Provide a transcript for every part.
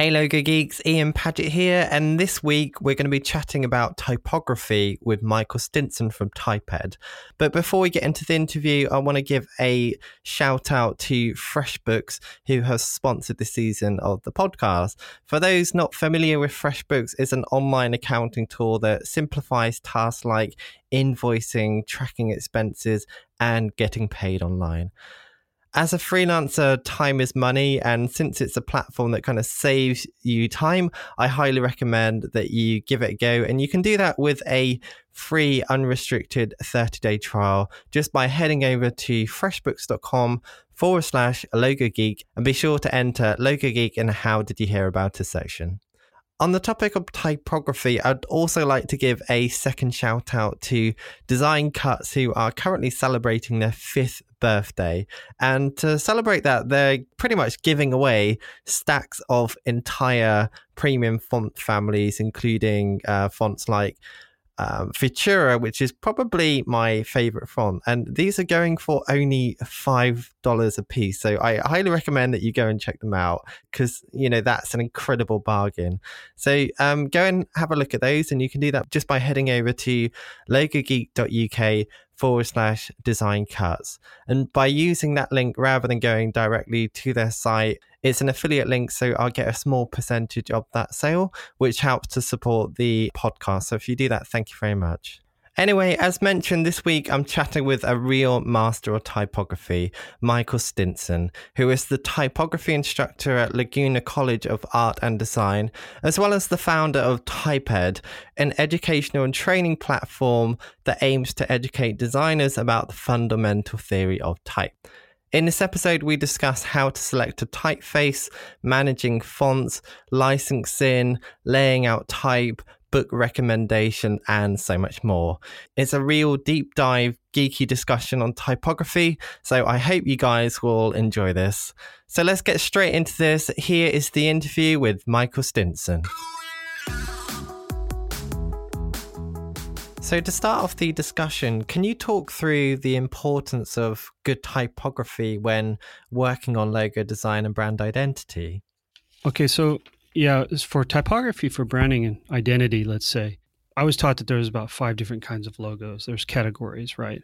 Hey Logo Geeks, Ian Paget here, and this week we're going to be chatting about typography with Michael Stinson from TypeEd. But before we get into the interview, I want to give a shout out to FreshBooks, who has sponsored this season of the podcast. For those not familiar with FreshBooks, it's an online accounting tool that simplifies tasks like invoicing, tracking expenses, and getting paid online as a freelancer, time is money. And since it's a platform that kind of saves you time, I highly recommend that you give it a go. And you can do that with a free, unrestricted 30 day trial just by heading over to freshbooks.com forward slash logo geek and be sure to enter logo geek in the how did you hear about us section. On the topic of typography, I'd also like to give a second shout out to Design Cuts, who are currently celebrating their fifth birthday. And to celebrate that, they're pretty much giving away stacks of entire premium font families, including uh, fonts like um, Futura, which is probably my favorite font. And these are going for only $5 a piece. So I highly recommend that you go and check them out because, you know, that's an incredible bargain. So um, go and have a look at those. And you can do that just by heading over to logogeek.uk forward slash design cuts. And by using that link rather than going directly to their site, it's an affiliate link. So I'll get a small percentage of that sale, which helps to support the podcast. So if you do that, thank you very much. Anyway, as mentioned, this week I'm chatting with a real master of typography, Michael Stinson, who is the typography instructor at Laguna College of Art and Design, as well as the founder of TypeEd, an educational and training platform that aims to educate designers about the fundamental theory of type. In this episode, we discuss how to select a typeface, managing fonts, licensing, laying out type, book recommendation, and so much more. It's a real deep dive, geeky discussion on typography, so I hope you guys will enjoy this. So let's get straight into this. Here is the interview with Michael Stinson. So, to start off the discussion, can you talk through the importance of good typography when working on logo design and brand identity? Okay, so yeah, for typography for branding and identity, let's say, I was taught that there's about five different kinds of logos. There's categories, right?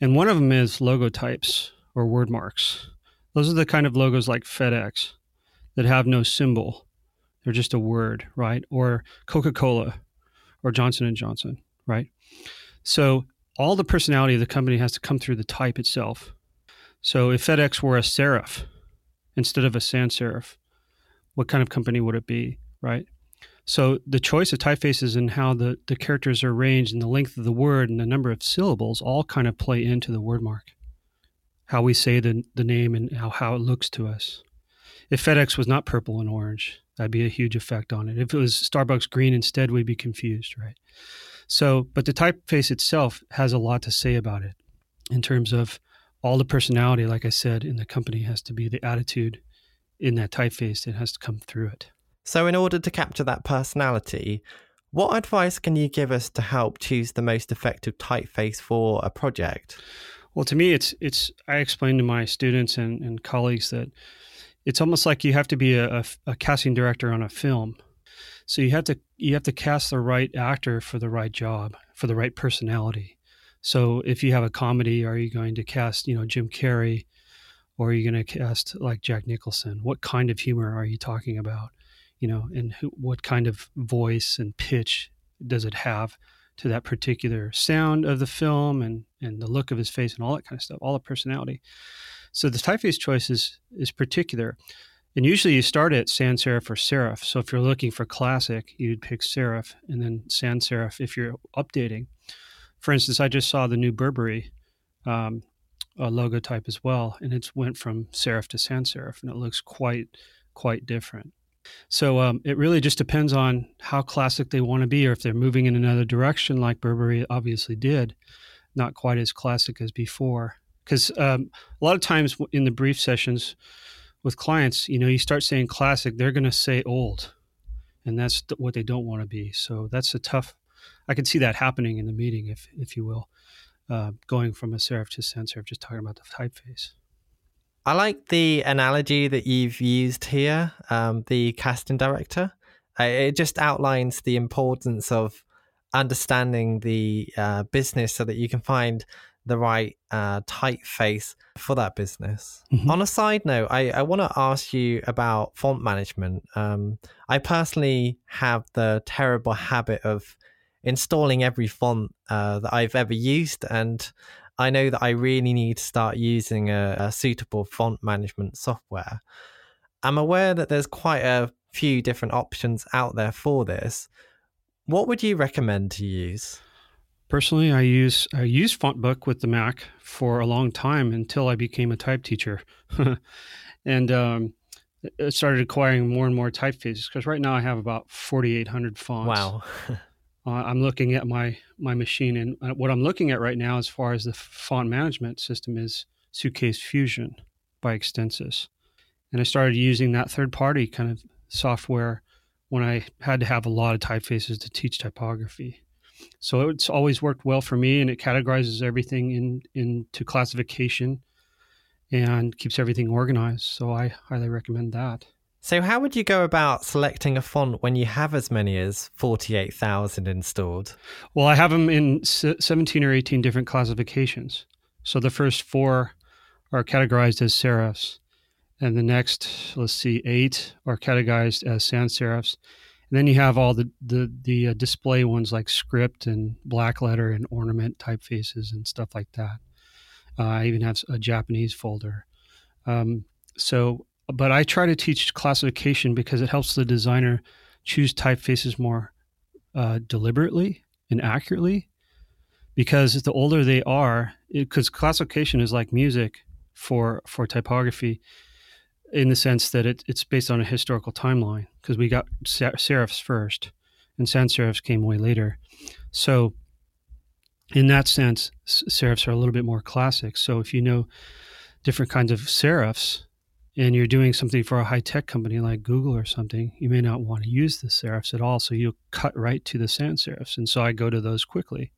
And one of them is logo types or word marks. Those are the kind of logos like FedEx that have no symbol. They're just a word, right? Or Coca-Cola or Johnson and Johnson, right? So all the personality of the company has to come through the type itself. So if FedEx were a serif instead of a sans serif, what kind of company would it be, right? So the choice of typefaces and how the, the characters are arranged and the length of the word and the number of syllables all kind of play into the word mark. How we say the, the name and how, how it looks to us. If FedEx was not purple and orange, that'd be a huge effect on it. If it was Starbucks green instead, we'd be confused, right? So, but the typeface itself has a lot to say about it in terms of all the personality, like I said, in the company has to be the attitude in that typeface it has to come through it. So, in order to capture that personality, what advice can you give us to help choose the most effective typeface for a project? Well, to me, it's it's. I explain to my students and, and colleagues that it's almost like you have to be a, a, a casting director on a film. So you have to you have to cast the right actor for the right job for the right personality. So if you have a comedy, are you going to cast you know Jim Carrey? or are you going to cast like Jack Nicholson? What kind of humor are you talking about? You know, and who, what kind of voice and pitch does it have to that particular sound of the film and and the look of his face and all that kind of stuff, all the personality. So the typeface choice is is particular. And usually you start at sans serif or serif. So if you're looking for classic, you'd pick serif and then sans serif if you're updating. For instance, I just saw the new Burberry um, a logo type as well, and it's went from serif to sans serif, and it looks quite quite different. So um, it really just depends on how classic they want to be, or if they're moving in another direction, like Burberry obviously did, not quite as classic as before. Because um, a lot of times in the brief sessions with clients, you know, you start saying classic, they're going to say old, and that's what they don't want to be. So that's a tough. I can see that happening in the meeting, if if you will uh, going from a serif to sans serif, just talking about the typeface. I like the analogy that you've used here, um, the casting director. Uh, it just outlines the importance of understanding the uh, business so that you can find the right uh, typeface for that business. Mm-hmm. On a side note, I, I want to ask you about font management. Um, I personally have the terrible habit of installing every font uh, that I've ever used, and I know that I really need to start using a, a suitable font management software. I'm aware that there's quite a few different options out there for this. What would you recommend to use? Personally, I use I used FontBook with the Mac for a long time until I became a type teacher, and um, it started acquiring more and more typefaces. Because right now I have about forty eight hundred fonts. Wow. uh, I'm looking at my my machine, and uh, what I'm looking at right now, as far as the font management system, is Suitcase Fusion by Extensis, and I started using that third party kind of software when I had to have a lot of typefaces to teach typography. So it's always worked well for me, and it categorizes everything in into classification and keeps everything organized. So I highly recommend that. So how would you go about selecting a font when you have as many as 48,000 installed? Well, I have them in 17 or 18 different classifications. So the first four are categorized as serifs, and the next, let's see, eight are categorized as sans serifs, and then you have all the the the uh, display ones like script and black letter and ornament typefaces and stuff like that. Uh, I even have a Japanese folder. Um, so, but I try to teach classification because it helps the designer choose typefaces more uh, deliberately and accurately. Because the older they are, because classification is like music for for typography in the sense that it, it's based on a historical timeline because we got serifs first and sans serifs came way later. So, in that sense, serifs are a little bit more classic. So, if you know different kinds of serifs and you're doing something for a high tech company like Google or something, you may not want to use the serifs at all. So, you'll cut right to the sans serifs. And so, I go to those quickly.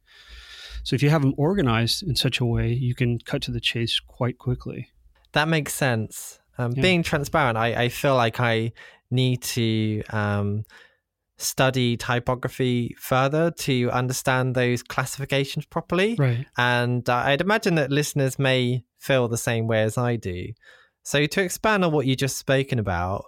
So, if you have them organized in such a way, you can cut to the chase quite quickly. That makes sense. Um, yeah. Being transparent, I, I feel like I need to um, study typography further to understand those classifications properly. Right. And uh, I'd imagine that listeners may feel the same way as I do. So, to expand on what you just spoken about,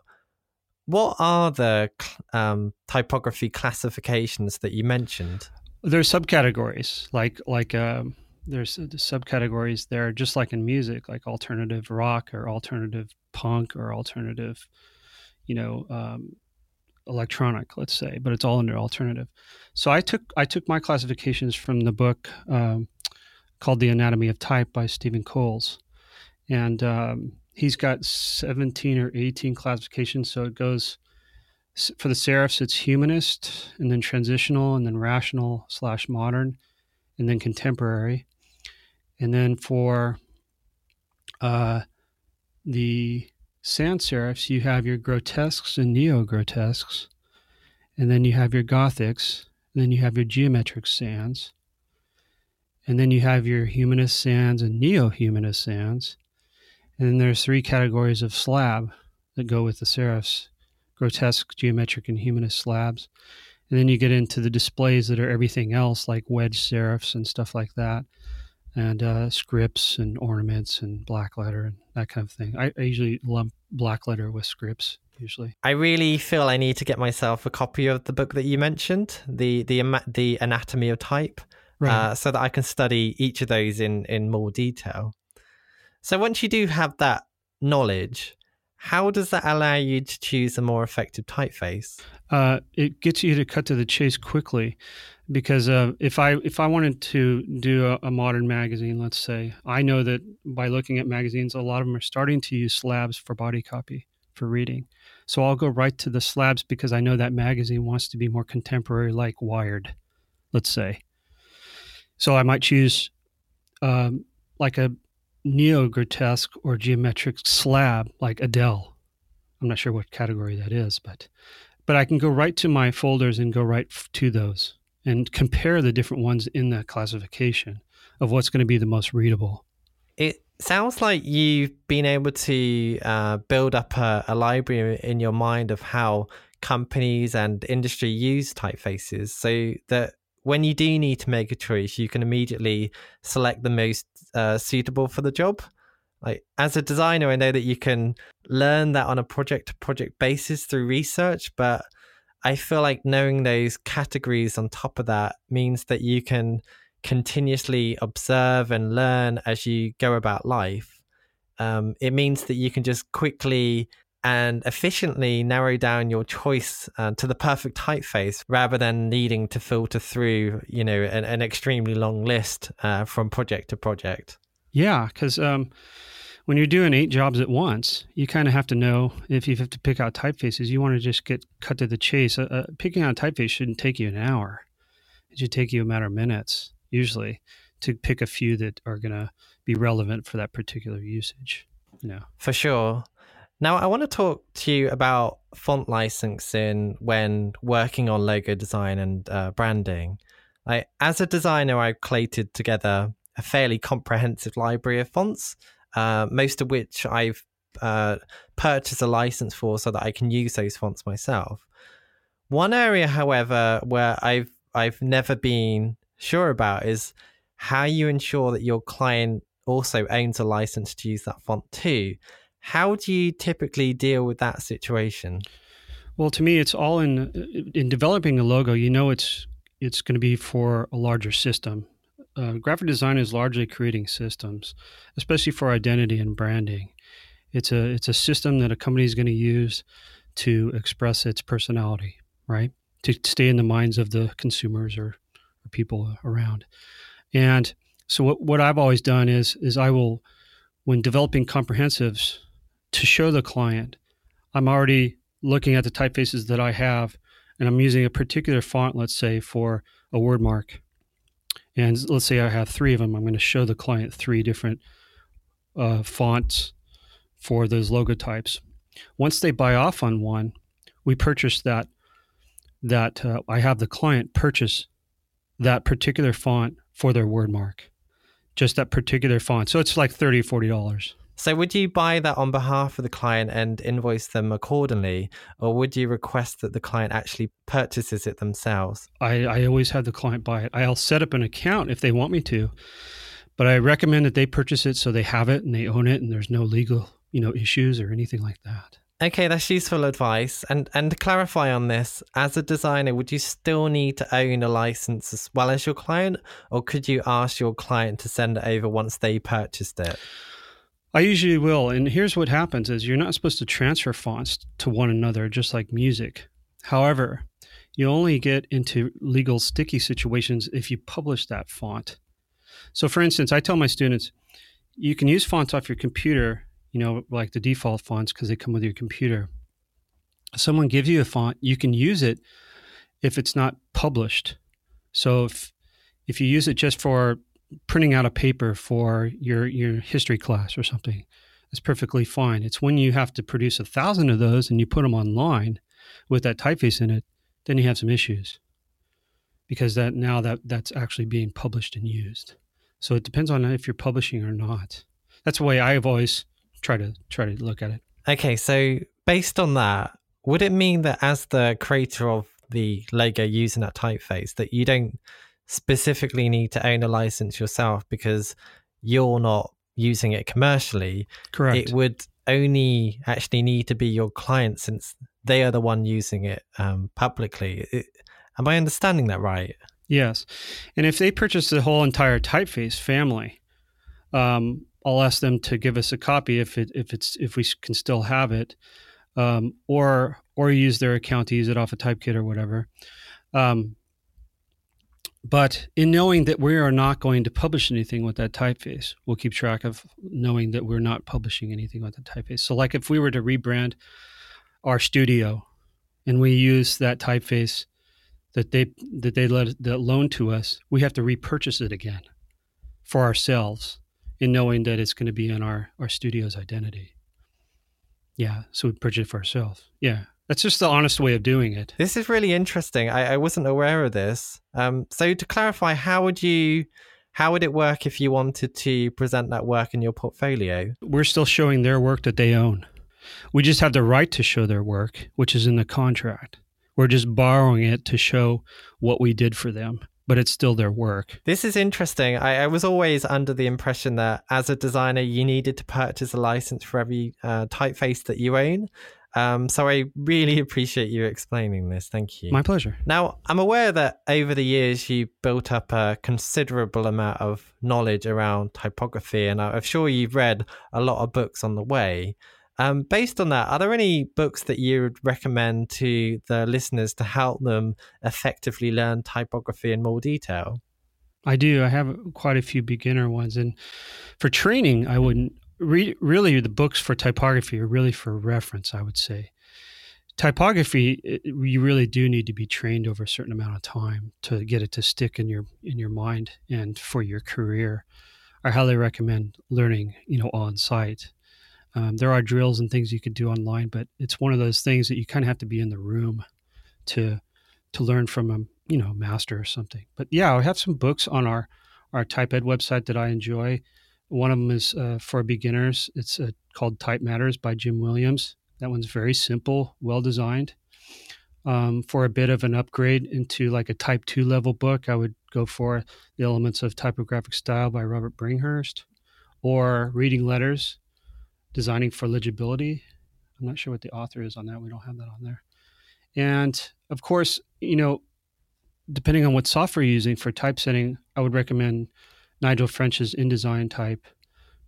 what are the um, typography classifications that you mentioned? There are subcategories like like um, there's subcategories there, just like in music, like alternative rock or alternative punk or alternative, you know, um, electronic, let's say, but it's all under alternative. So I took I took my classifications from the book um, called The Anatomy of Type by Stephen Coles, and um, he's got 17 or 18 classifications. So it goes for the serifs, it's humanist, and then transitional, and then rational slash modern, and then contemporary. And then for uh, the sans serifs, you have your grotesques and neo grotesques. And then you have your gothics. And then you have your geometric sans. And then you have your humanist sans and neo humanist sans. And then there's three categories of slab that go with the serifs grotesque, geometric, and humanist slabs. And then you get into the displays that are everything else, like wedge serifs and stuff like that and uh, scripts and ornaments and black letter and that kind of thing. I, I, usually lump black letter with scripts. Usually, I really feel I need to get myself a copy of the book that you mentioned, the the the Anatomy of Type, right. uh, so that I can study each of those in in more detail. So once you do have that knowledge, how does that allow you to choose a more effective typeface? Uh, it gets you to cut to the chase quickly because uh, if I if I wanted to do a, a, modern magazine, let's say, I know that by looking at magazines, a lot of them are starting to use slabs for body copy for reading. So I'll go right to the slabs because I know that magazine wants to be more contemporary, like Wired, let's say. So I might choose um, like a neo grotesque or geometric slab, like Adelle. I'm not sure what category that is, but but I can go right to my folders and go right to those and compare the different ones in that classification of what's going to be the most readable. It sounds like you've been able to uh, build up a, a, library in your mind of how companies and industry use typefaces so that when you do need to make a choice, you can immediately select the most uh, suitable for the job. Like as a designer, I know that you can learn that on a project to project basis through research, but I feel like knowing those categories on top of that means that you can continuously observe and learn as you go about life. Um, it means that you can just quickly and efficiently narrow down your choice uh, to the perfect typeface rather than needing to filter through, you know, an, an extremely long list uh, from project to project. Yeah, because um, when you're doing eight jobs at once, you kind of have to know if you have to pick out typefaces. You want to just get cut to the chase. Uh, uh, picking out a typeface shouldn't take you an hour; it should take you a matter of minutes, usually, to pick a few that are going to be relevant for that particular usage. You know, for sure. Now, I want to talk to you about font licensing when working on logo design and uh, branding. I, as a designer, I've collated together a fairly comprehensive library of fonts, uh, most of which I've uh, purchased a license for so that I can use those fonts myself. One area, however, where I've I've never been sure about is how you ensure that your client also owns a license to use that font too. How do you typically deal with that situation? Well, to me, it's all in in developing a logo. You know, it's it's going to be for a larger system. Uh, graphic design is largely creating systems, especially for identity and branding. It's a it's a system that a company is going to use to express its personality, right? To stay in the minds of the consumers or, or people around. And so, what, what I've always done is is I will, when developing comprehensives, to show the client, I'm already looking at the typefaces that I have, and I'm using a particular font, let's say, for a word mark. And let's say I have three of them. I'm going to show the client three different uh, fonts for those logo types. Once they buy off on one, we purchase that. That uh, I have the client purchase that particular font for their word mark, just that particular font. So it's like thirty, forty dollars. So, would you buy that on behalf of the client and invoice them accordingly, or would you request that the client actually purchases it themselves? I, I always have the client buy it. I'll set up an account if they want me to, but I recommend that they purchase it so they have it and they own it, and there's no legal you know issues or anything like that. Okay, that's useful advice. And and to clarify on this, as a designer, would you still need to own a license as well as your client, or could you ask your client to send it over once they purchased it? I usually will. And here's what happens is you're not supposed to transfer fonts to one another just like music. However, you only get into legal sticky situations if you publish that font. So for instance, I tell my students, you can use fonts off your computer, you know, like the default fonts because they come with your computer. If Someone gives you a font, you can use it if it's not published. So if if you use it just for printing out a paper for your your history class or something. It's perfectly fine. It's when you have to produce a thousand of those and you put them online with that typeface in it, then you have some issues because that now that that's actually being published and used. So it depends on if you're publishing or not. That's the way I've always tried to try to look at it. Okay, so based on that, would it mean that as the creator of the logo using that typeface, that you don't specifically need to own a license yourself because you're not using it commercially. Correct. It would only actually need to be your client since they are the one using it um, publicly. It, am I understanding that right? Yes. And if they purchase the whole entire typeface family, um, I'll ask them to give us a copy if it if it's if we can still have it, um, or or use their account to use it off a typekit or whatever. Um, but in knowing that we are not going to publish anything with that typeface, we'll keep track of knowing that we're not publishing anything with that typeface. So, like if we were to rebrand our studio and we use that typeface that they that they let that loan to us, we have to repurchase it again for ourselves in knowing that it's going to be in our our studio's identity. Yeah, so we purchase it for ourselves. Yeah. That's just the honest way of doing it. This is really interesting. I, I wasn't aware of this. Um, so to clarify, how would you how would it work if you wanted to present that work in your portfolio? We're still showing their work that they own. We just have the right to show their work, which is in the contract. We're just borrowing it to show what we did for them, but it's still their work. This is interesting. I, I was always under the impression that as a designer, you needed to purchase a license for every uh, typeface that you own. Um, so I really appreciate you explaining this. Thank you. My pleasure. Now, I'm aware that over the years you built up a considerable amount of knowledge around typography, and I'm sure you've read a lot of books on the way. Um, based on that, are there any books that you would recommend to the listeners to help them effectively learn typography in more detail? I do. I have quite a few beginner ones, and for training, I wouldn't re- really the books for typography are really for reference. I would say typography it, you really do need to be trained over a certain amount of time to get it to stick in your in your mind and for your career. I highly recommend learning, you know, on site. Um, there are drills and things you could do online, but it's one of those things that you kind of have to be in the room to to learn from a you know master or something. But yeah, I have some books on our our TypeEd website that I enjoy. One of them is uh, for beginners. It's uh, called Type Matters by Jim Williams. That one's very simple, well designed. Um, for a bit of an upgrade into like a Type 2 level book, I would go for The Elements of Typographic Style by Robert Bringhurst or Reading Letters designing for legibility. I'm not sure what the author is on that. We don't have that on there. And of course, you know, depending on what software you're using for typesetting, I would recommend Nigel French's InDesign type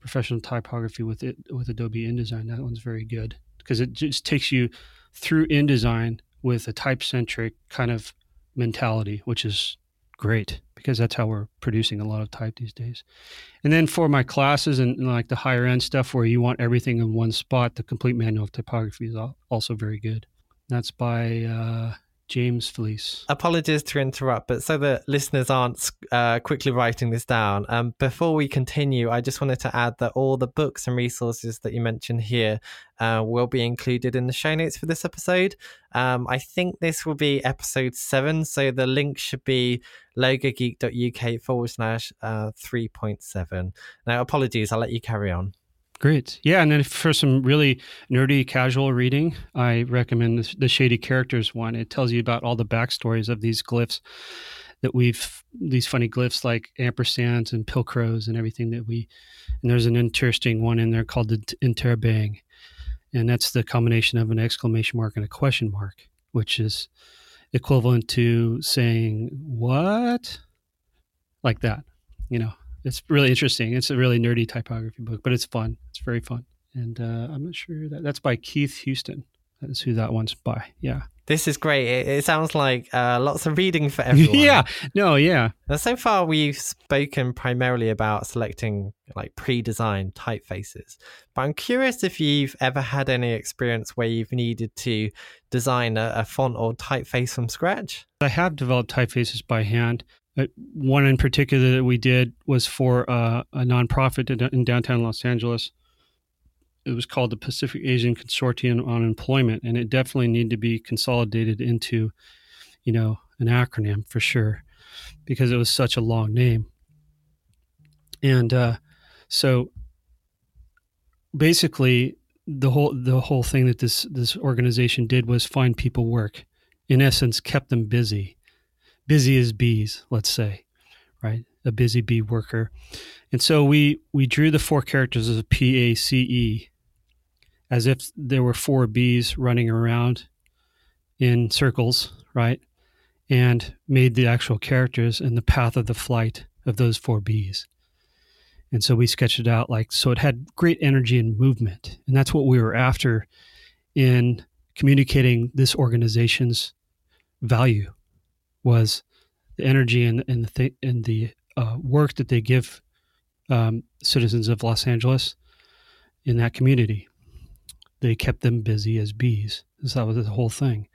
professional typography with it with Adobe InDesign. That one's very good because it just takes you through InDesign with a type centric kind of mentality, which is great because that's how we're producing a lot of type these days. And then for my classes and, and, like the higher end stuff where you want everything in one spot, the complete manual of typography is also very good. That's by uh, James Felici. Apologies to interrupt, but so that listeners aren't uh, quickly writing this down, um, before we continue, I just wanted to add that all the books and resources that you mentioned here uh, will be included in the show notes for this episode. Um, I think this will be episode seven, so the link should be logogeek.uk forward slash uh, 3.7. Now, apologies, I'll let you carry on. Great. Yeah. And then for some really nerdy casual reading, I recommend the, the Shady Characters one. It tells you about all the backstories of these glyphs that we've, these funny glyphs like ampersands and pilcrows and everything that we, and there's an interesting one in there called the interrobang. And that's the combination of an exclamation mark and a question mark, which is equivalent to saying, what? Like that, you know it's really interesting. It's a really nerdy typography book, but it's fun. It's very fun. And uh, I'm not sure that that's by Keith Houston. That is who that one's by. Yeah. This is great. It, it sounds like uh, lots of reading for everyone. yeah. No, yeah. Now, so far, we've spoken primarily about selecting like pre designed typefaces. But I'm curious if you've ever had any experience where you've needed to design a, a font or typeface from scratch. I have developed typefaces by hand. Uh, one in particular that we did was for uh, a nonprofit in downtown Los Angeles. It was called the Pacific Asian Consortium on Employment, and it definitely needed to be consolidated into, you know, an acronym for sure, because it was such a long name. And uh, so, basically, the whole the whole thing that this this organization did was find people work. In essence, kept them busy busy as bees, let's say, right? A busy bee worker. And so we we drew the four characters as a P A C E, as if there were four bees running around in circles, right? And made the actual characters and the path of the flight of those four bees. And so we sketched it out like so it had great energy and movement. And that's what we were after in communicating this organization's value was the energy and, and the th- and the uh, work that they give um, citizens of Los Angeles in that community. They kept them busy as bees. So that was the whole thing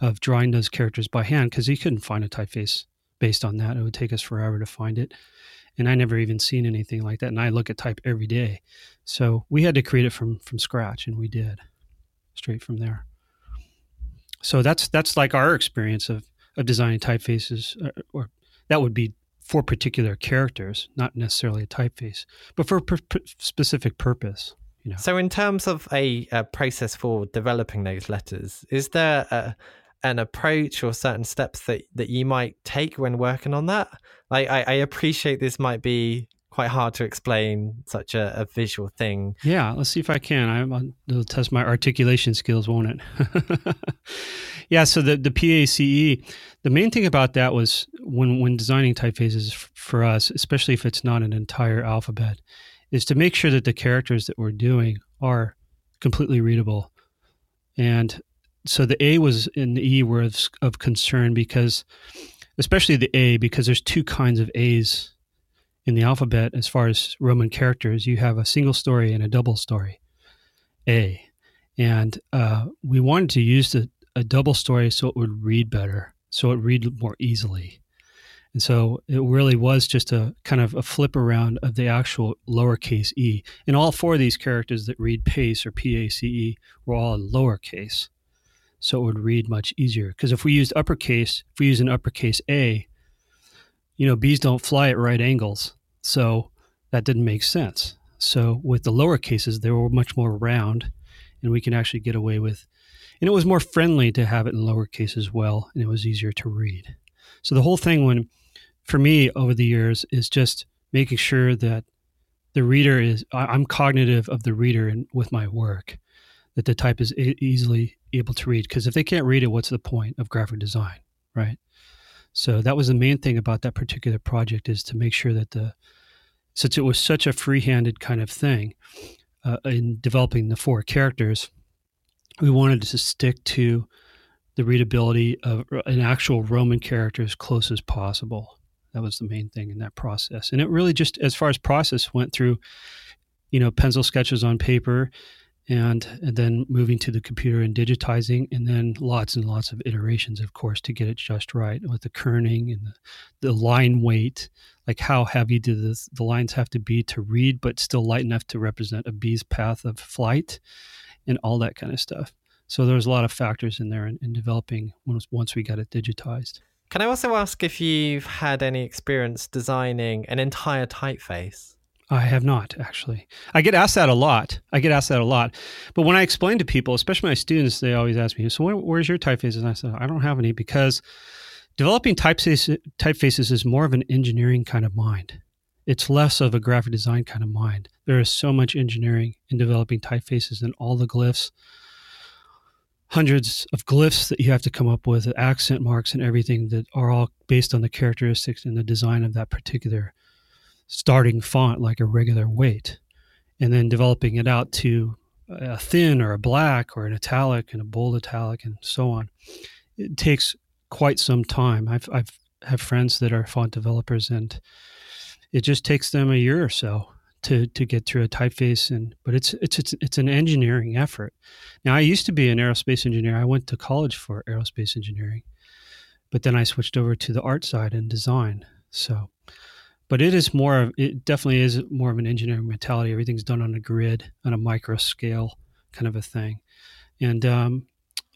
of drawing those characters by hand because he couldn't find a typeface based on that. It would take us forever to find it. And I never even seen anything like that. And I look at type every day. So we had to create it from from scratch and we did straight from there. So that's that's like our experience of of designing typefaces, or, uh, or that would be for particular characters, not necessarily a typeface, but for a per- specific purpose. You know. So, in terms of a, a, process for developing those letters, is there a, an approach or certain steps that, that you might take when working on that? Like, I, I appreciate this might be quite hard to explain such a, a visual thing. Yeah, let's see if I can. I, will test my articulation skills, won't it? yeah. So the the PACE, the main thing about that was when when designing typefaces for us, especially if it's not an entire alphabet, is to make sure that the characters that we're doing are completely readable. And so the A was in the E were of, of concern because, especially the A, because there's two kinds of A's in the alphabet as far as Roman characters. You have a single story and a double story, A. And uh, we wanted to use the, a double story so it would read better, so it read more easily. And so it really was just a kind of a flip around of the actual lowercase e. And all four of these characters that read PACE or P A C E were all in lowercase. So it would read much easier. Because if we used uppercase, if we use an uppercase A, you know, bees don't fly at right angles. So that didn't make sense. So with the lower cases, they were much more round and we can actually get away with, and it was more friendly to have it in lowercase as well. And it was easier to read. So the whole thing when, for me over the years is just making sure that the reader is, I'm cognitive of the reader and with my work, that the type is easily able to read. Because if they can't read it, what's the point of graphic design, right? So that was the main thing about that particular project is to make sure that the since it was such a free-handed kind of thing uh, in developing the four characters, we wanted to stick to the readability of an actual Roman character as close as possible. That was the main thing in that process, and it really just as far as process went through, you know, pencil sketches on paper and, and then moving to the computer and digitizing, and then lots and lots of iterations, of course, to get it just right with the kerning and the, the line weight. Like how heavy do this, the lines have to be to read, but still light enough to represent a bee's path of flight, and all that kind of stuff. So there's a lot of factors in there in, in developing once once we got it digitized. Can I also ask if you've had any experience designing an entire typeface? I have not actually. I get asked that a lot. I get asked that a lot. But when I explain to people, especially my students, they always ask me, "So where, where's your typefaces?" And I said, "I don't have any because developing typefaces, typefaces is more of an engineering kind of mind. It's less of a graphic design kind of mind. There is so much engineering in developing typefaces and all the glyphs, hundreds of glyphs that you have to come up with, accent marks and everything that are all based on the characteristics and the design of that particular." starting font like a regular weight and then developing it out to a thin or a black or an italic and a bold italic and so on. It takes quite some time. I've, I've have friends that are font developers and it just takes them a year or so to, to get through a typeface and but it's, it's it's it's an engineering effort. Now I used to be an aerospace engineer. I went to college for aerospace engineering, but then I switched over to the art side and design. So but it is more of it definitely is more of an engineering mentality everything's done on a grid on a micro scale kind of a thing and um,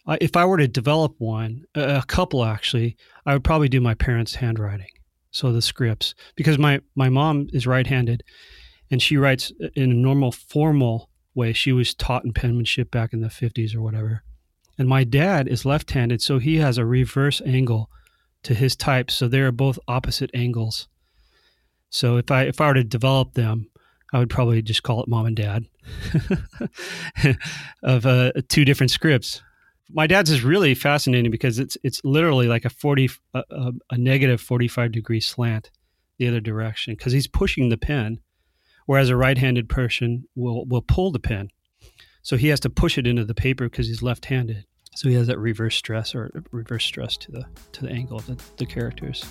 I, if i were to develop one a couple actually i would probably do my parents handwriting so the scripts because my my mom is right-handed and she writes in a normal formal way she was taught in penmanship back in the 50s or whatever. And my dad is left-handed so he has a reverse angle to his type so they're both opposite angles. So if I if I were to develop them, I would probably just call it mom and dad of uh, two different scripts. My dad's is really fascinating because it's it's literally like a forty a, a negative forty five degree slant the other direction because he's pushing the pen, whereas a right handed person will will pull the pen, so he has to push it into the paper because he's left handed. So he has that reverse stress or reverse stress to the to the angle of the, the characters.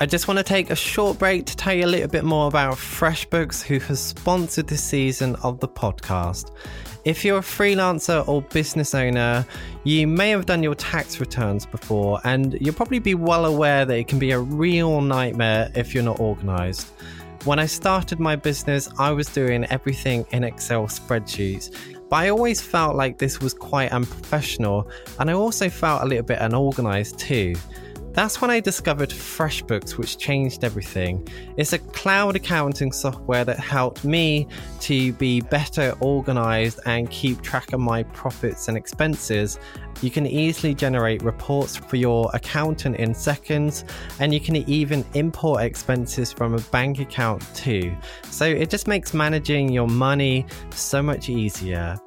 I just want to take a short break to tell you a little bit more about FreshBooks, who has sponsored this season of the podcast. If you're a freelancer or business owner, you may have done your tax returns before, and you'll probably be well aware that it can be a real nightmare if you're not organized. When I started my business, I was doing everything in Excel spreadsheets, but I always felt like this was quite unprofessional, and I also felt a little bit unorganized too. That's when I discovered FreshBooks, which changed everything. It's a cloud accounting software that helped me to be better organized and keep track of my profits and expenses. You can easily generate reports for your accountant in seconds, and you can even import expenses from a bank account too. So it just makes managing your money so much easier.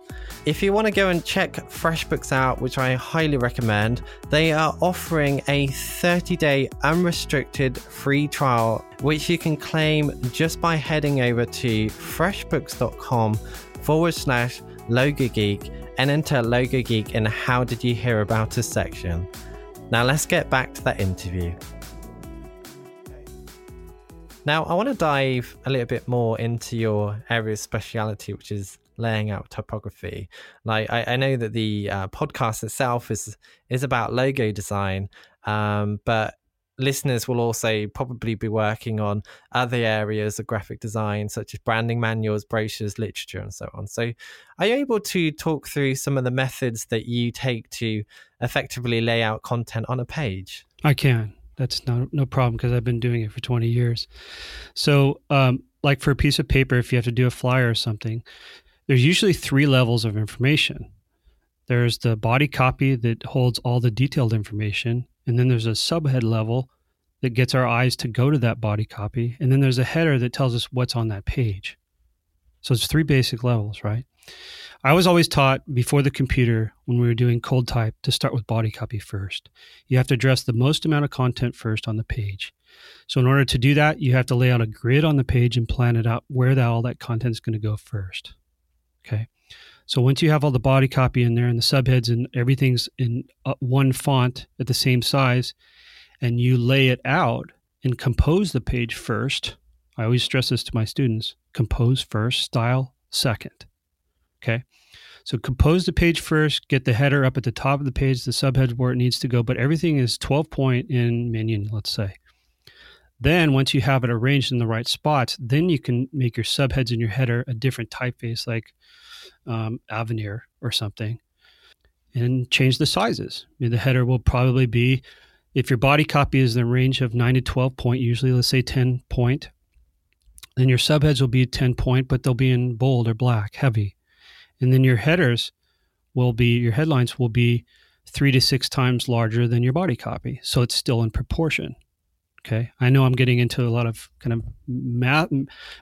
If you want to go and check FreshBooks out, which I highly recommend, they are offering a 30 day unrestricted free trial, which you can claim just by heading over to freshbooks.com forward slash logo geek and enter logo geek in how did you hear about us section. Now let's get back to that interview. Now, I want to dive a little bit more into your area of speciality, which is laying out typography. Like I, I know that the uh, podcast itself is is about logo design, um, but listeners will also probably be working on other areas of graphic design such as branding manuals brochures literature and so on. So are you able to talk through some of the methods that you take to effectively lay out content on a page? I can. That's no no problem because i've been doing it for 20 years. So um, like for a piece of paper if you have to do a flyer or something there's usually three levels of information. There's the body copy that holds all the detailed information, and then there's a subhead level that gets our eyes to go to that body copy, and then there's a header that tells us what's on that page. So it's three basic levels, right? I was always taught before the computer when we were doing cold type to start with body copy first. You have to address the most amount of content first on the page. So in order to do that, you have to lay out a grid on the page and plan it out where that, all that content is going to go first. Okay. So once you have all the body copy in there and the subheads and everything's in uh, one font at the same size, and you lay it out and compose the page first, I always stress this to my students compose first, style second. Okay. So compose the page first, get the header up at the top of the page, the subhead where it needs to go, but everything is 12 point in Minion, let's say. Then once you have it arranged in the right spots, then you can make your subheads and your header a different typeface like um, Avenir or something and change the sizes. I mean, the header will probably be, if your body copy is in the range of 9 to 12 point, usually let's say 10 point, then your subheads will be 10 point, but they'll be in bold or black, heavy. And then your headers will be, your headlines will be three to six times larger than your body copy. So it's still in proportion. Okay. I know I'm getting into a lot of kind of math,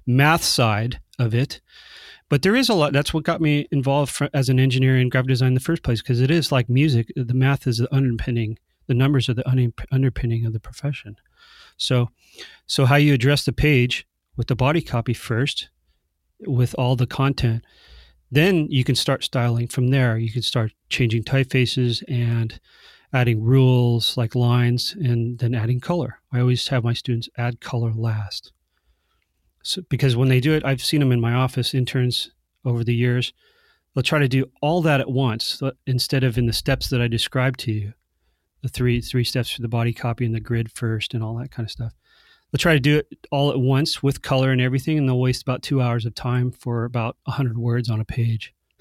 math side of it, but there is a lot. That's what got me involved for, as an engineer in graphic design in the first place, because it is like music. The math is the underpinning, the numbers are the un- underpinning of the profession. So, so how you address the page with the body copy first, with all the content, then you can start styling from there. You can start changing typefaces and adding rules like lines and then adding color. I always have my students add color last. So, because when they do it, I've seen them in my office, interns over the years, they'll try to do all that at once uh, instead of in the steps that I described to you the three three steps for the body copy and the grid first and all that kind of stuff. They'll try to do it all at once with color and everything, and they'll waste about two hours of time for about 100 words on a page.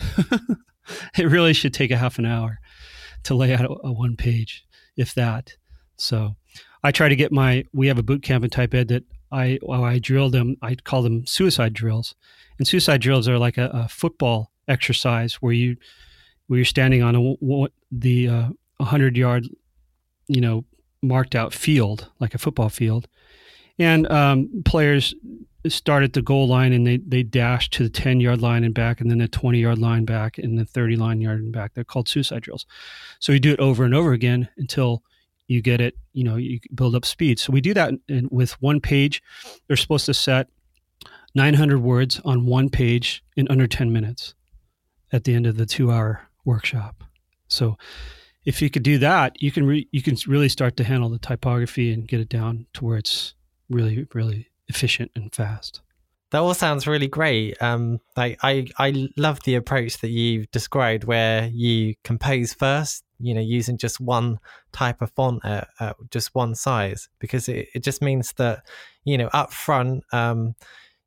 it really should take a half an hour to lay out a, a one page, if that. So I try to get my, we have a boot camp in TypeEd that I, while I drill them, I call them suicide drills. And suicide drills are like a, a football exercise where you, where you're standing on a, the uh, 100 yard, you know, marked out field, like a football field. And um, players start at the goal line and they, they dash to the 10 yard line and back and then the 20 yard line back and the 30 line yard and back. They're called suicide drills. So you do it over and over again until you get it you know you build up speed. So we do that in, with one page. They're supposed to set 900 words on one page in under 10 minutes at the end of the two hour workshop. So if you could do that you can re- you can really start to handle the typography and get it down to where it's really really efficient and fast. That all sounds really great. Um, like I, I love the approach that you've described, where you compose first, you know, using just one type of font at, at just one size, because it, it just means that, you know, up front, um,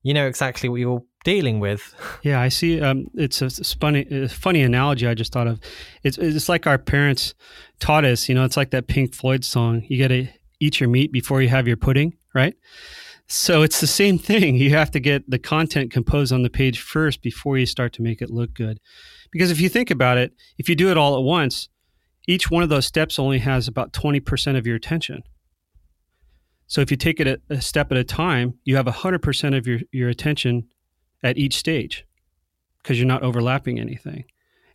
you know exactly what you're dealing with. Yeah, I see. Um, it's a funny, a funny analogy I just thought of. It's it's like our parents taught us. You know, it's like that Pink Floyd song. You got to eat your meat before you have your pudding, right? So it's the same thing. You have to get the content composed on the page first before you start to make it look good. Because if you think about it, if you do it all at once, each one of those steps only has about 20% of your attention. So if you take it a, a step at a time, you have 100% of your, your attention at each stage because you're not overlapping anything.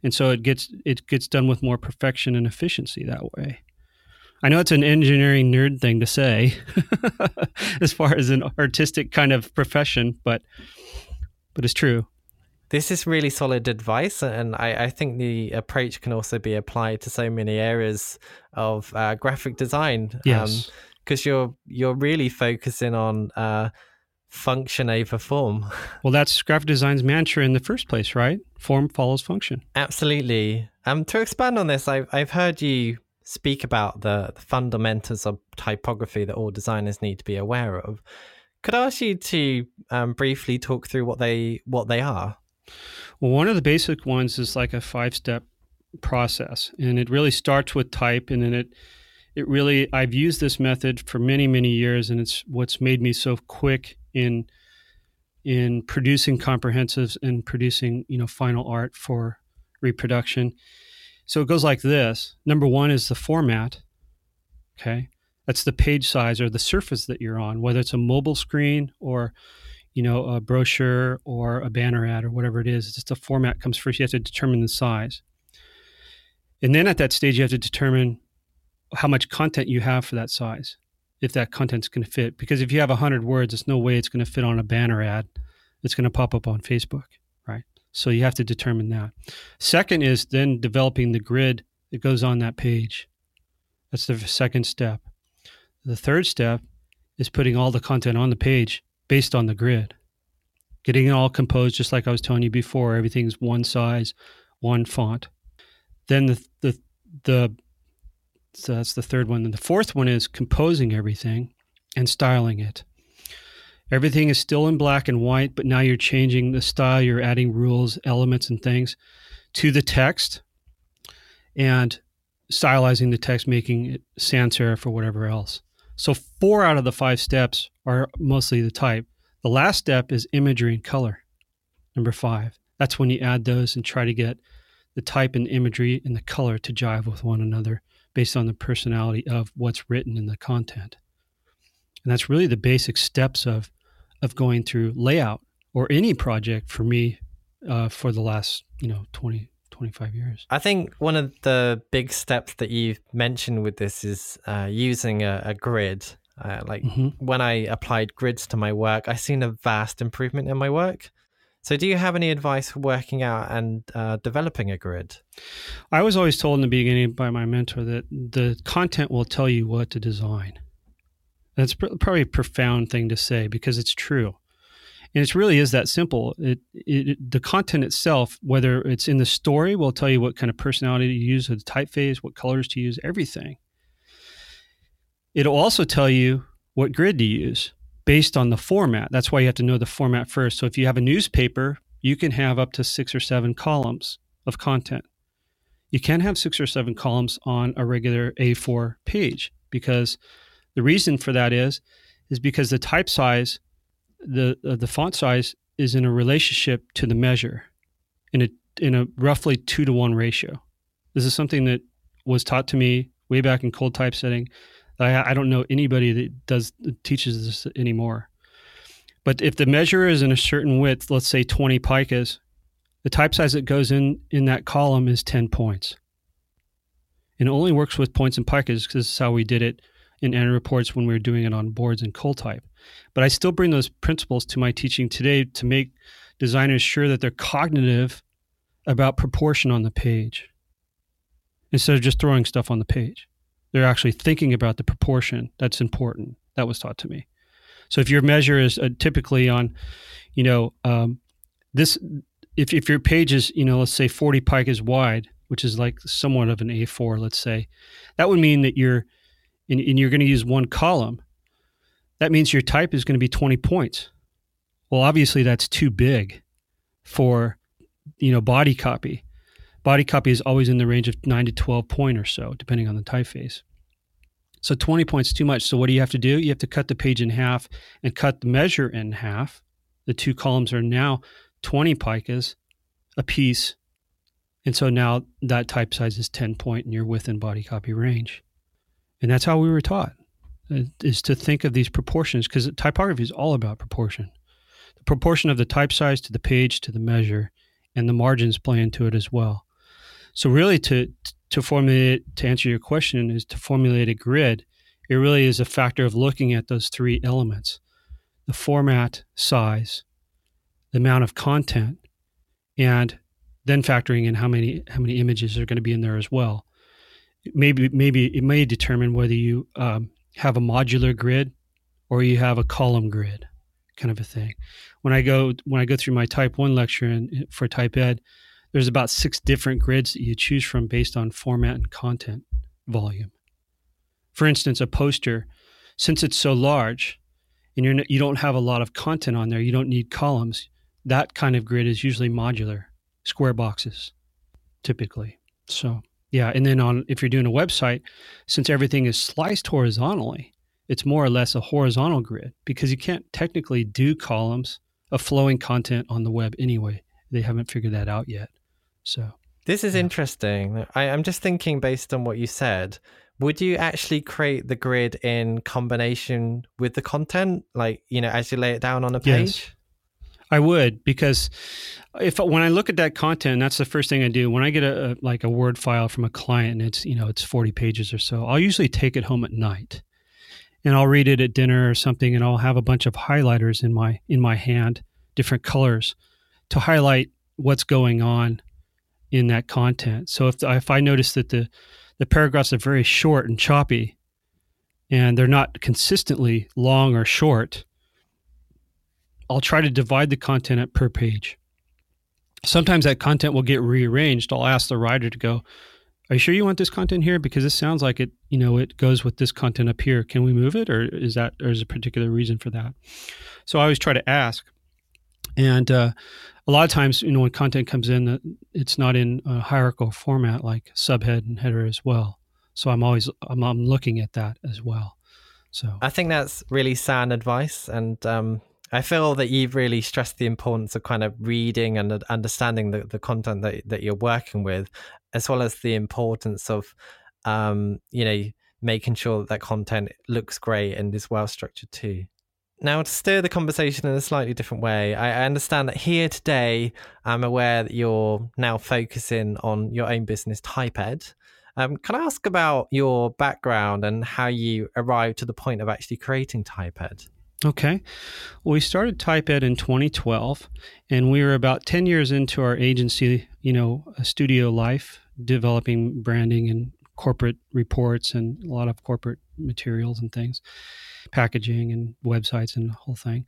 And so it gets it gets done with more perfection and efficiency that way. I know it's an engineering nerd thing to say as far as an artistic kind of profession, but but it's true. This is really solid advice, and I, I think the approach can also be applied to so many areas of uh, graphic design. Yes, because um, you're you're really focusing on uh, function over form. Well, that's graphic design's mantra in the first place, right? Form follows function. Absolutely. Um, to expand on this, I've I've heard you speak about the, the fundamentals of typography that all designers need to be aware of. Could I ask you to um, briefly talk through what they what they are? Well, one of the basic ones is like a five step process, and it really starts with type, and then it it really I've used this method for many many years, and it's what's made me so quick in in producing comprehensives and producing you know final art for reproduction. So it goes like this. Number one is the format. Okay, that's the page size or the surface that you're on, whether it's a mobile screen or you know a brochure or a banner ad or whatever it is. It's just the format comes first. You have to determine the size, and then at that stage you have to determine how much content you have for that size if that content's going to fit. Because if you have 100 words, there's no way it's going to fit on a banner ad that's going to pop up on Facebook? So you have to determine that. Second is then developing the grid that goes on that page. That's the second step. The third step is putting all the content on the page based on the grid. Getting it all composed, just like I was telling you before, everything's one size, one font. Then the the the so that's the third one. And the fourth one is composing everything and styling it. Everything is still in black and white, but now you're changing the style. You're adding rules, elements, and things to the text and stylizing the text, making it sans serif or whatever else. So, four out of the five steps are mostly the type. The last step is imagery and color, number five. That's when you add those and try to get the type and imagery and the color to jive with one another based on the personality of what's written in the content. And that's really the basic steps of of going through layout or any project for me uh, for the last you know 20 25 years i think one of the big steps that you mentioned with this is uh, using a, a grid uh, like mm-hmm. when i applied grids to my work i seen a vast improvement in my work so, do you have any advice for working out and uh, developing a grid? I was always told in the beginning by my mentor that the content will tell you what to design. That's pr- probably a profound thing to say because it's true. And it really is that simple. It, it, the content itself, whether it's in the story, will tell you what kind of personality to use, the typeface, what colors to use, everything. It'll also tell you what grid to use based on the format. That's why you have to know the format first. So if you have a newspaper, you can have up to six or seven columns of content. You can have six or seven columns on a regular A4 page because the reason for that is is because the type size, the uh, the font size is in a relationship to the measure in a in a roughly two to one ratio. This is something that was taught to me way back in cold typesetting I, I don't know anybody that does teaches this anymore. But if the measure is in a certain width, let's say 20 picas, the type size that goes in in that column is 10 points. And it only works with points and picas because this is how we did it in annual reports when we were doing it on boards and cold type. But I still bring those principles to my teaching today to make designers sure that they're cognitive about proportion on the page instead of just throwing stuff on the page. They're actually thinking about the proportion. That's important. That was taught to me. So if your measure is uh, typically on, you know, um, this, if, if your page is, you know, let's say 40 picas wide, which is like somewhat of an A4, let's say, that would mean that you're, and, and you're going to use one column. That means your type is going to be 20 points Well, obviously that's too big for you know body copy. Body copy is always in the range of nine to twelve point or so, depending on the typeface. So 20 points too much. So what do you have to do? You have to cut the page in half and cut the measure in half. The two columns are now 20 picas a piece. And so now that type size is 10 point and you're within body copy range. And that's how we were taught uh, is to think of these proportions because typography is all about proportion. The proportion of the type size to the page to the measure and the margins play into it as well. So really to to formulate to answer your question is to formulate a grid. It really is a factor of looking at those three elements: the format, size, the amount of content, and then factoring in how many how many images are going to be in there as well. Maybe maybe it may determine whether you um, have a modular grid or you have a column grid, kind of a thing. When I go when I go through my Type One lecture and for TypeEd, there's about six different grids that you choose from based on format and content volume. For instance, a poster, since it's so large and you're, you don't have a lot of content on there, you don't need columns. That kind of grid is usually modular, square boxes, typically. So, yeah. And then on if you're doing a website, since everything is sliced horizontally, it's more or less a horizontal grid because you can't technically do columns of flowing content on the web anyway. They haven't figured that out yet. So this is yeah. interesting. I, I'm just thinking based on what you said. Would you actually create the grid in combination with the content, like you know, as you lay it down on a page? Yes. I would because if when I look at that content, that's the first thing I do. When I get a, a, like a word file from a client and it's you know it's forty pages or so, I'll usually take it home at night, and I'll read it at dinner or something, and I'll have a bunch of highlighters in my in my hand, different colors, to highlight what's going on in that content. So if if I notice that the the paragraphs are very short and choppy, and they're not consistently long or short, I'll try to divide the content up per page. Sometimes that content will get rearranged. I'll ask the writer to go, "Are you sure you want this content here? Because this sounds like it, you know, it goes with this content up here. Can we move it, or is that, or is a particular reason for that?" So I always try to ask, and uh, a lot of times, you know, when content comes in, it's not in a hierarchical format like subhead and header as well. So I'm always I'm, I'm looking at that as well. So I think that's really sound advice, and um, I feel that you've really stressed the importance of kind of reading and understanding the, the content that that you're working with, as well as the importance of, um, you know, making sure that that content looks great and is well structured too. Now, to steer the conversation in a slightly different way, I understand that here today, I'm aware that you're now focusing on your own business, TypeEd. Um, can I ask about your background and how you arrived to the point of actually creating TypeEd? Okay. Well, we started TypeEd in 2012, and we were about 10 years into our agency, you know, uh, studio life, developing branding and corporate reports and a lot of corporate materials and things packaging and websites and the whole thing.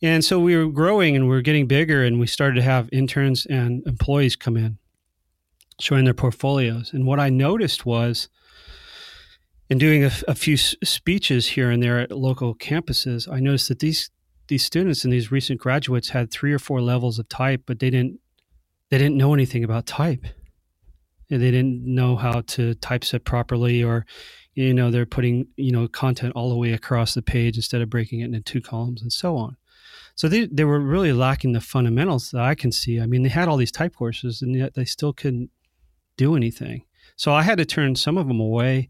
And so we were growing and we were getting bigger, and we started to have interns and employees come in showing their portfolios. And what I noticed was, in doing a, a few speeches here and there at local campuses, I noticed that these these students and these recent graduates had three or four levels of type, but they didn't they didn't know anything about type. They didn't know how to typeset properly, or you know they're putting you know content all the way across the page instead of breaking it into two columns and so on. So they, they were really lacking the fundamentals that i can see. I mean they had all these type courses and yet they still couldn't do anything. So i had to turn some of them away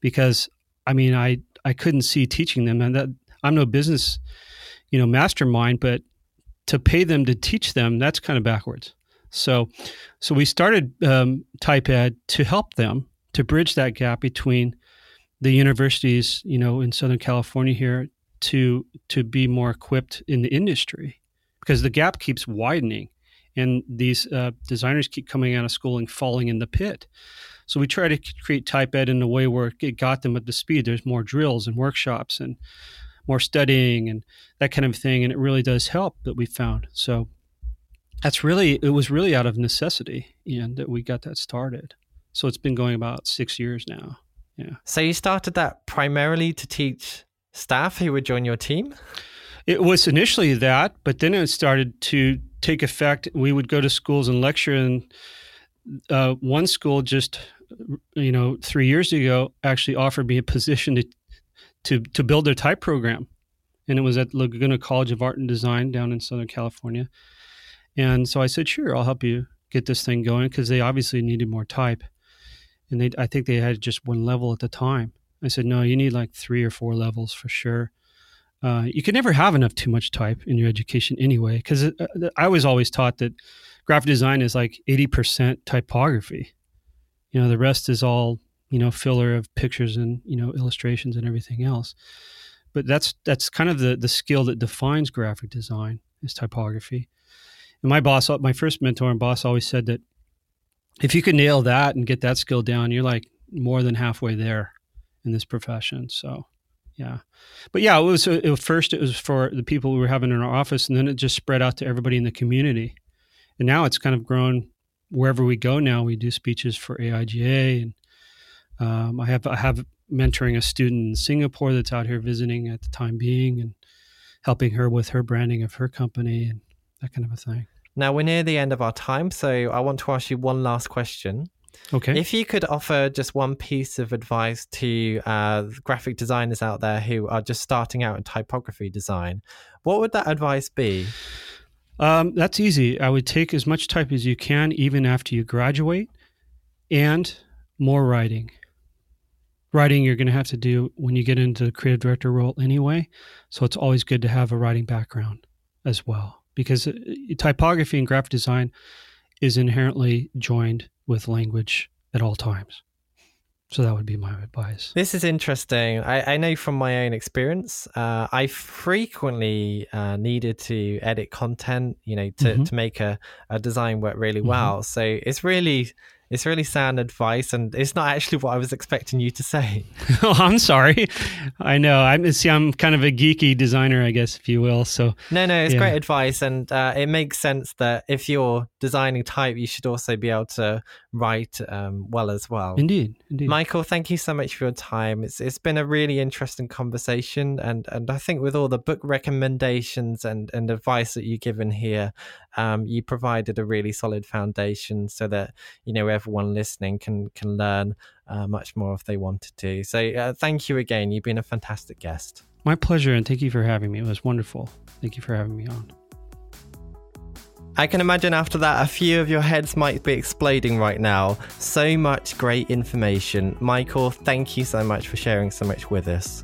because i mean i i couldn't see teaching them and that i'm no business you know mastermind but to pay them to teach them that's kind of backwards so so we started um, to help them to bridge that gap between the universities, you know, in Southern California here to to be more equipped in the industry because the gap keeps widening and these uh, designers keep coming out of school and falling in the pit. So we try to create TypeEd in a way where it got them at the speed. There's more drills and workshops and more studying and that kind of thing, and it really does help that we found. So that's really it was really out of necessity, and that we got that started. So it's been going about six years now. Yeah. So you started that primarily to teach staff who would join your team? It was initially that, but then it started to take effect. We would go to schools and lecture, and uh, one school just, you know, three years ago actually offered me a position to to to build their type program, and it was at Laguna College of Art and Design down in Southern California. And so I said, "Sure, I'll help you get this thing going," because they obviously needed more type, and they I think they had just one level at the time. I said, "No, you need like three or four levels for sure." Uh, you can never have enough too much type in your education anyway because uh, i was always taught that graphic design is like 80% typography you know the rest is all you know filler of pictures and you know illustrations and everything else. But that's that's kind of the the skill that defines graphic design is typography. And my boss my first mentor and boss always said that if you can nail that and get that skill down you're like more than halfway there in this profession. So yeah. But yeah it was it, first it was for the people we were having in our office and then it just spread out to everybody in the community. And now it's kind of grown wherever we go now we do speeches for AIGA and um, i have i have mentoring a student in singapore that's out here visiting at the time being and helping her with her branding of her company and that kind of a thing now we're near the end of our time so i want to ask you one last question Okay. If you could offer just one piece of advice to uh, graphic designers out there who are just starting out in typography design, what would that advice be? Um, that's easy. I would take as much type as you can, even after you graduate, and more writing. Writing you're going to have to do when you get into the creative director role anyway. So it's always good to have a writing background as well because uh, typography and graphic design is inherently joined with language at all times. So that would be my advice. This is interesting. I, I know from my own experience, uh, I frequently uh, needed to edit content, you know, to, mm-hmm. to make a, a design work really mm-hmm. well. So it's really it's really sound advice, and it's not actually what I was expecting you to say. oh, I'm sorry. I know. I'm see. I'm kind of a geeky designer, I guess, if you will. So no, no, it's yeah. great advice, and uh, it makes sense that if you're designing type, you should also be able to write um, well as well. Indeed, indeed. Michael, thank you so much for your time. It's it's been a really interesting conversation, and and I think with all the book recommendations and and advice that you've given here, um, you provided a really solid foundation so that you know everyone listening can can learn uh, much more if they wanted to. So uh, thank you again. You've been a fantastic guest. My pleasure, and thank you for having me. It was wonderful. Thank you for having me on. I can imagine after that, a few of your heads might be exploding right now. So much great information. Michael, thank you so much for sharing so much with us.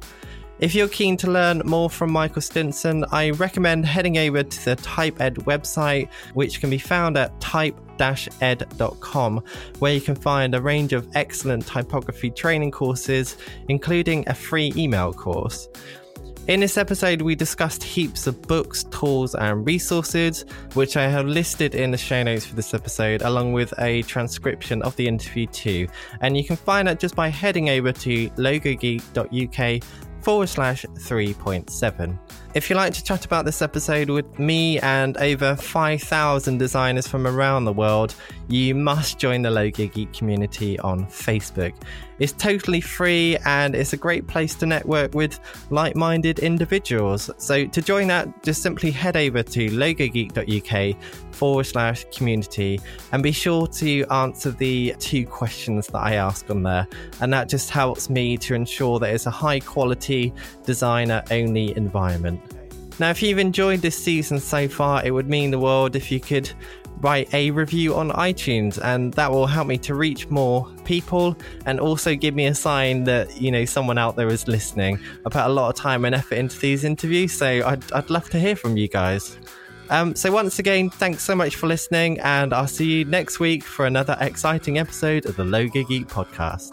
If you're keen to learn more from Michael Stinson, I recommend heading over to the TypeEd website, which can be found at type-ed.com, where you can find a range of excellent typography training courses, including a free email course. In this episode, we discussed heaps of books, tools, and resources, which I have listed in the show notes for this episode, along with a transcription of the interview too. And you can find that just by heading over to logogeek.uk forward slash 3.7. If you'd like to chat about this episode with me and over 5,000 designers from around the world, you must join the Logo Geek community on Facebook. It's totally free and it's a great place to network with like minded individuals. So, to join that, just simply head over to logogeek.uk forward slash community and be sure to answer the two questions that I ask on there. And that just helps me to ensure that it's a high quality designer only environment. Now, if you've enjoyed this season so far, it would mean the world if you could write a review on iTunes, and that will help me to reach more people and also give me a sign that you know someone out there is listening. I put a lot of time and effort into these interviews, so I'd, I'd love to hear from you guys. Um, so, once again, thanks so much for listening, and I'll see you next week for another exciting episode of the Logo Geek podcast.